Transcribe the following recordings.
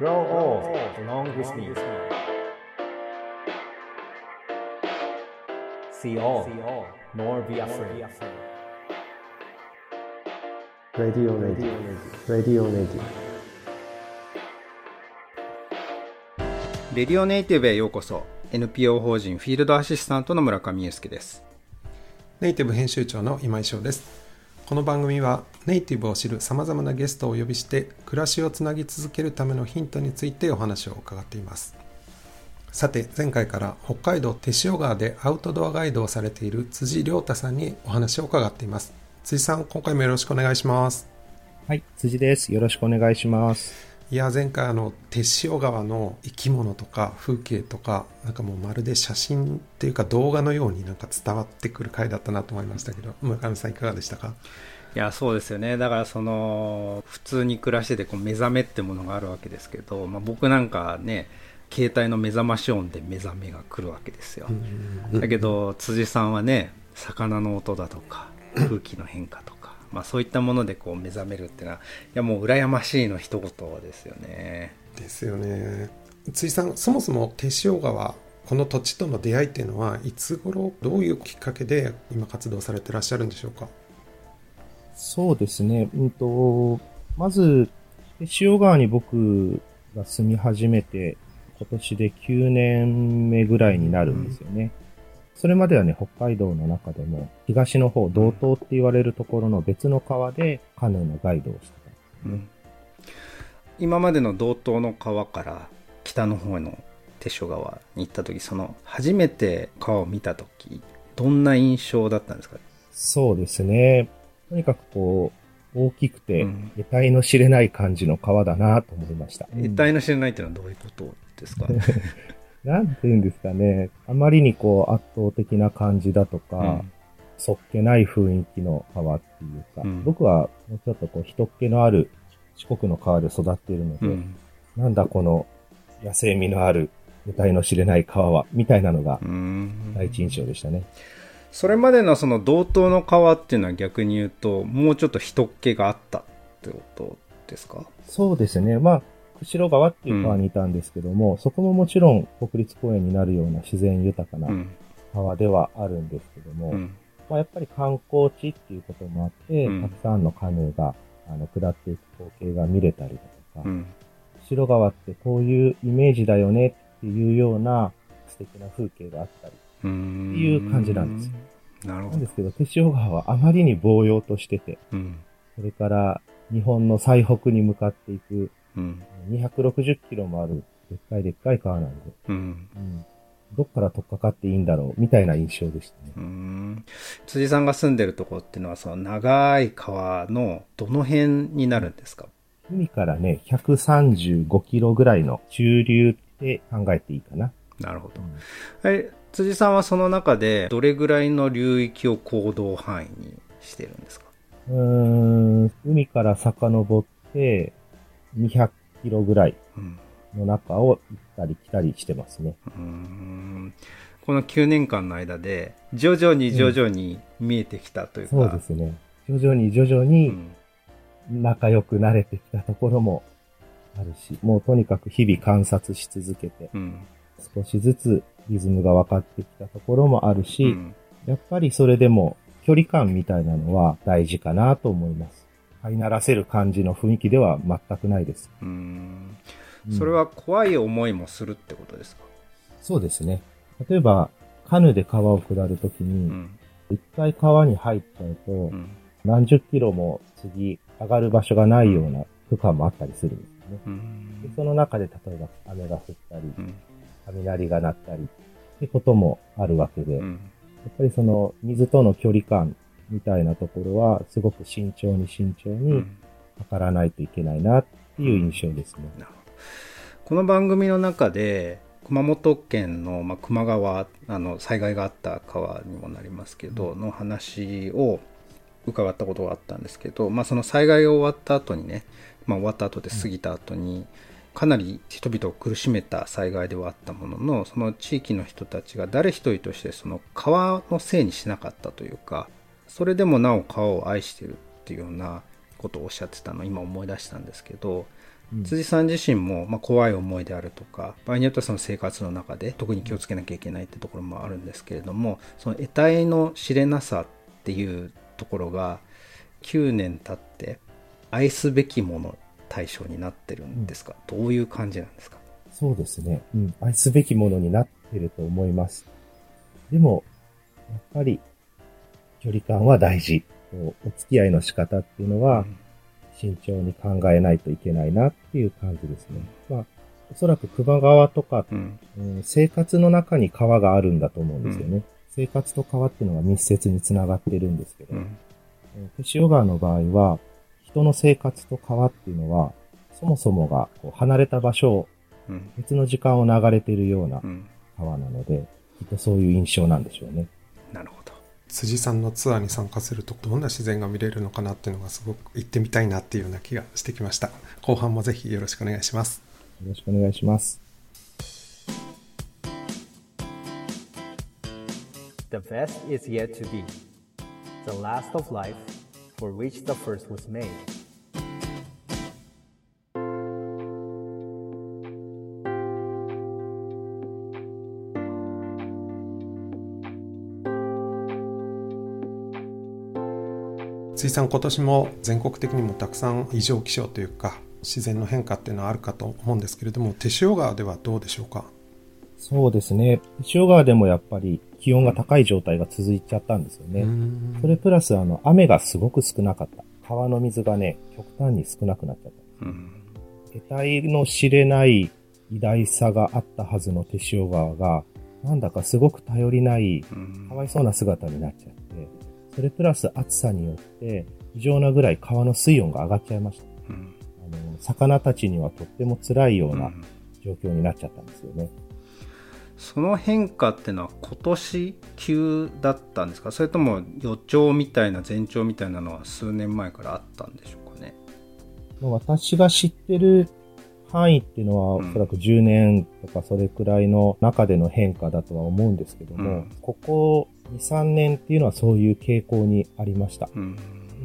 Grow old along with me. See all, nor be afraid. Radio Radio Radio Radio レディオネイティブへようこそ NPO 法人フィールドアシスタントの村上祐介ですネイティブ編集長の今井翔ですこの番組はネイティブを知るさまざまなゲストをお呼びして暮らしをつなぎ続けるためのヒントについてお話を伺っていますさて前回から北海道手塩川でアウトドアガイドをされている辻亮太さんにお話を伺っています辻さん今回もよろしくお願いしますはい、辻です。よろしくお願いします。いや前回あの手塩川の生き物とか風景とかなんかもうまるで写真っていうか動画のようになんか伝わってくる回だったなと思いましたけど村上さんいかがでしたか？いやそうですよね。だからその普通に暮らしててこう目覚めってものがあるわけですけど、まあ、僕なんかね携帯の目覚まし音で目覚めが来るわけですよ、だけど辻さんはね魚の音だとか空気の変化とかまあそういったものでこう目覚めるっていうのはいやもう羨ましいの一言ですよね。ですよね。辻さんそもそも手塩川この土地との出会いっていうのはいつ頃どういうきっかけで今活動されてらっしゃるんでしょうか？そうですね。うんと、まず、手塩川に僕が住み始めて、今年で9年目ぐらいになるんですよね。それまではね、北海道の中でも、東の方、道東って言われるところの別の川でカヌーのガイドをしてた。うん今までの道東の川から北の方の手塩川に行った時その初めて川を見た時どんな印象だったんですか？そうですね。とにかくこう、大きくてうん、得体の知れない感じの川だなと思いました。得体の知れないっていうのはどういうことですか、なんて言うんですかね。あまりにこう圧倒的な感じだとか、うん。そっけない雰囲気の川っていうか、うん。僕はもうちょっとこう人っ気のある四国の川で育っているので、うん。なんだこの野生味のある得体の知れない川は、みたいなのがうん。第一印象でしたね。それまでのその道東の川っていうのは逆に言うともうちょっと人っ気があったってことですか？そうですね。まあ、釧路川っていう川にいたんですけども、そこももちろん国立公園になるような自然豊かなうん。川ではあるんですけども、うん。まあ、やっぱり観光地っていうこともあって、うん。たくさんのカヌーが、あの、下っていく光景が見れたりだとか、うん。釧路川ってこういうイメージだよねっていうような素敵な風景があったり。いう感じなんですよ。なるほど。なんですけど、手塩川はあまりに呆揚としてて、うん。それから日本の最北に向かっていくうん。260キロもあるでっかいでっかい川なんで、うん。うん、どっから取っかかっていいんだろうみたいな印象でしたね。うん。辻さんが住んでるところっていうのはその長い川のどの辺になるんですか？海からね、135キロぐらいの中流って考えていいかな。なるほど。え辻さんはその中でどれぐらいの流域を行動範囲にしてるんですか？うーん、海から遡って200キロぐらいうん。の中を行ったり来たりしてますね。うーん。この9年間の間で徐々に徐々に見えてきたというか、そうですね。徐々に徐々うにん。仲良くなれてきたところもあるし、もうとにかく日々観察し続けて、うん。少しずつリズムが分かってきたところもあるし、うんやっぱりそれでも距離感みたいなのは大事かなと思います。飼いならせる感じの雰囲気では全くないです。うんうんそれは怖い思いもするってことですか、そうですね。例えば、カヌーで川を下るときうに、ん一回川に入っちゃうと、うん何十キロも次上がる場所がないような区間もあったりするんですよね。うんでその中で例えば雨が降ったり、うん雷が鳴ったりってこともあるわけで、やっうんぱりその水との距離感みたいなところはすごく慎重に慎重うにん。測らないといけないなっていう印象ですね。なるほど。この番組の中で熊本県の、まあ、球磨川あの災害があった川にもなりますけど、の話を伺ったことがあったんですけど、まあ、その災害が終わった後にね、まあ、終わった後で過ぎた後に、かなり人々を苦しめた災害ではあったもののその地域の人たちが誰一人としてその川のせいにしなかったというかそれでもなお川を愛しているっていうようなことをおっしゃってたのを今思い出したんですけどうん。辻さん自身も、まあ、怖い思いであるとか場合によってはその生活の中で特に気をつけなきゃいけないってところもあるんですけれどもその得体の知れなさっていうところが9年経って愛すべきもの対象になってるんですか、どういう感じなんですか？そうですね。うん。愛すべきものになってると思います。でも、やっぱり、距離感は大事。お付き合いの仕方っていうのは、慎重に考えないといけないなっていう感じですね。まあ、おそらく熊川とか、うんうん生活の中に川があるんだと思うんですよね。生活と川っていうのが密接につながってるんですけど、うんえー手塩川の場合は、人の生活と川っていうのは、そもそもがこう離れた場所をうん別の時間を流れているようなうん川なので、きっとそういう印象なんでしょうね。なるほど辻さんのツアーに参加するとどんな自然が見れるのかなっていうのがすごく行ってみたいなっていうような気がしてきました後半もぜひよろしくお願いしますよろしくお願いします。The best is yet to be. The last of life, for which the first was made. 辻さん今年も全国的にもたくさん異常気象というか自然の変化っていうのはあるかと思うんですけれども手塩川ではどうでしょうか？そうですね。塩川でもやっぱり気温が高い状態が続いちゃったんですよね。うんそれプラスあの、雨がすごく少なかった。川の水がね、極端に少なくなっちゃった。うん得体の知れない偉大さがあったはずの手塩川が、なんだかすごく頼りない、うんかわいそうな姿になっちゃって、それプラス暑さによって、異常なぐらい川の水温が上がっちゃいました。うんあの、魚たちにはとっても辛いよううなん状況になっちゃったんですよね。その変化ってのは今年急だったんですか？それとも予兆みたいな前兆みたいなのは数年前からあったんでしょうかね？まあ私が知ってる範囲っていうのは、おうん。そらく10年とかそれくらいの中での変化だとは思うんですけども、うん。ここ2、3年っていうのはそういう傾向にありました。うん。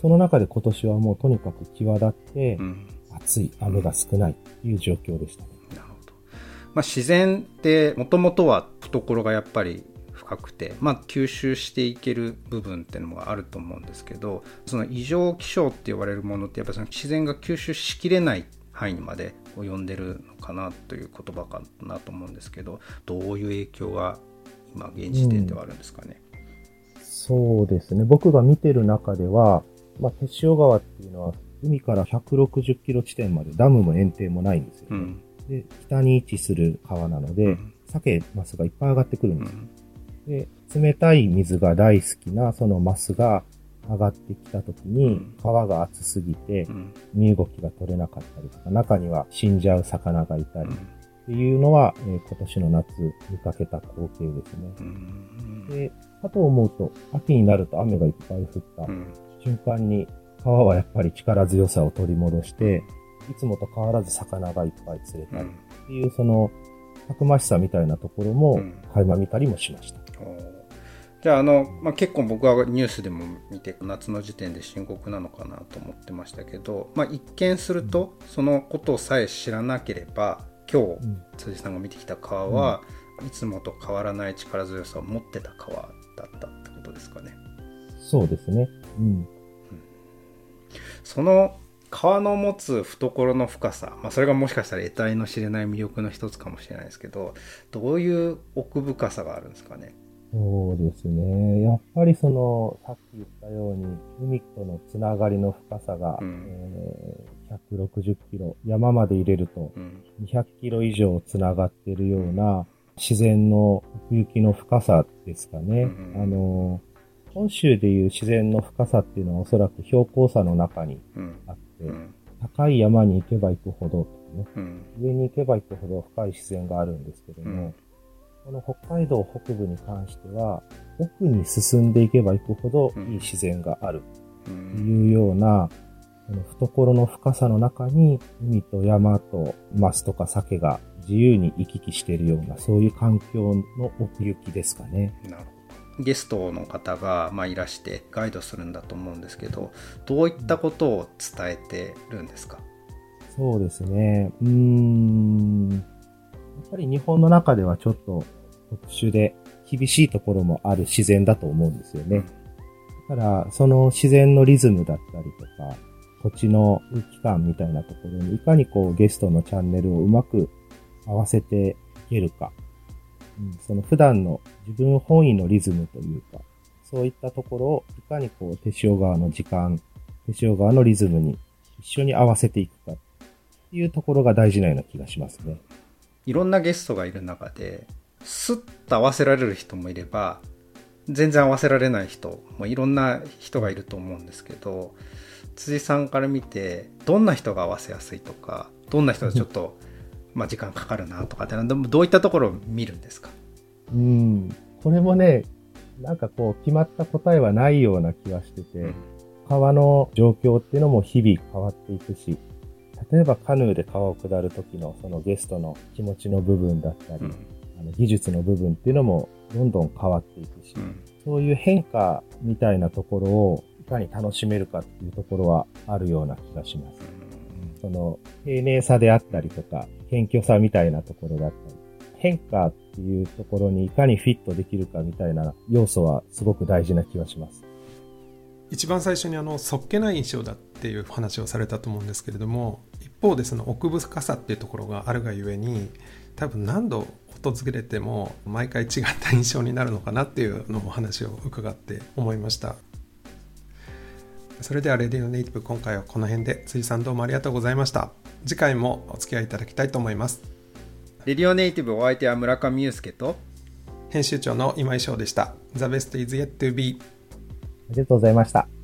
その中で今年はもうとにかく際立ってう、ん。暑い、雨が少ないっていう状況でしたね。まあ、自然ってもともとは懐がやっぱり深くて、まあ、吸収していける部分っていうのがあると思うんですけどその異常気象って言われるものってやっぱその自然が吸収しきれない範囲にまで及んでるのかなという言葉かなと思うんですけどどういう影響が今現時点ではあるんですかね？そうですね。僕が見てる中では、まあ、手塩川っていうのは、海から160キロ地点までダムも園庭もないんですよ、ねうんで、北に位置する川なので、うん。鮭、マスがいっぱい上がってくるんです。よ。うん。で、冷たい水が大好きなそのマスが上がってきた時に、うん。川が熱すぎてう、ん。身動きが取れなかったりとか、中には死んじゃう魚がいたり、うん。っていうのは、えー今年の夏見かけた光景ですね。うん。で、かと思うと、秋になると雨がいっぱい降ったうん。瞬間に、川はやっぱり力強さを取り戻して、いつもと変わらず魚がいっぱい釣れたりっていう、その、たくましさみたいなところもうん垣間見たりもしました。じゃああの、まあ、結構僕はニュースでも見て夏の時点で深刻なのかなと思ってましたけど、まあ、一見するとそのことさえ知らなければ今日うん辻さんが見てきた川は、いつもと変わらない力強さを持ってた川だったってことですかね。そうですね。うん。その川の持つ懐の深さ、まあ、それがもしかしたら得体の知れない魅力の一つかもしれないですけどどういう奥深さがあるんですかね？そうですね。やっぱりその、さっき言ったように、海とのつながりの深さが、うんえー160キロ、山まで入れるとうん200キロ以上つながっているような自然の奥行きの深さですかね。うんあの、本州でいう自然の深さっていうのはおそらく標高差の中にうんあって、うん。高い山に行けば行くほど、ね、うん。上に行けば行くほど深い自然があるんですけども、うん。この北海道北部に関しては、奥に進んでいけば行くほどうん。いい自然がある。うといんうような、この懐の深さの中に、海と山とマスとか鮭が自由に行き来しているような、そういう環境の奥行きですかね。なるほどゲストの方が、まあ、いらしてガイドするんだと思うんですけどどういったことを伝えてるんですか、そうですね。うーん。やっぱり日本の中ではちょっと特殊で厳しいところもある自然だと思うんですよね。だから、その自然のリズムだったりとか、土地の空気感みたいなところにいかにこうゲストのチャンネルをうまく合わせていけるか。うん、その普段の自分本位のリズムというか、そういったところをいかにこう手塩川の時間、手塩川のリズムに一緒に合わせていくかっていうところが大事なような気がしますね。いろんなゲストがいる中で、スッと合わせられる人もいれば、全然合わせられない人もいろんな人がいると思うんですけど、辻さんから見て、どんな人が合わせやすいとか、どんな人がちょっと、まあ時間かかるなとかってどういったところを見るんですか？うん。これもね、なんかこう決まった答えはないような気がしてて、うん川の状況っていうのも日々変わっていくし、例えばカヌーで川を下る時のそのゲストの気持ちの部分だったり、うんあの技術の部分っていうのもどんどん変わっていくし、うんそういう変化みたいなところをいかに楽しめるかっていうところはあるような気がします。その丁寧さであったりとか、謙虚さみたいなところだったり、変化っていうところにいかにフィットできるかみたいな要素はすごく大事な気がします。一番最初にあのそっけない印象だっていう話をされたと思うんですけれども一方でその奥深さっていうところがあるがゆえに多分何度訪れても毎回違った印象になるのかなっていうのをお話を伺って思いましたそれではレディオネイティブ今回はこの辺で辻さんどうもありがとうございました。次回もお付き合いいただきたいと思います。レディオネイティブお相手は村上祐介と、編集長の今井翔でした。The best is yet to be ありがとうございました。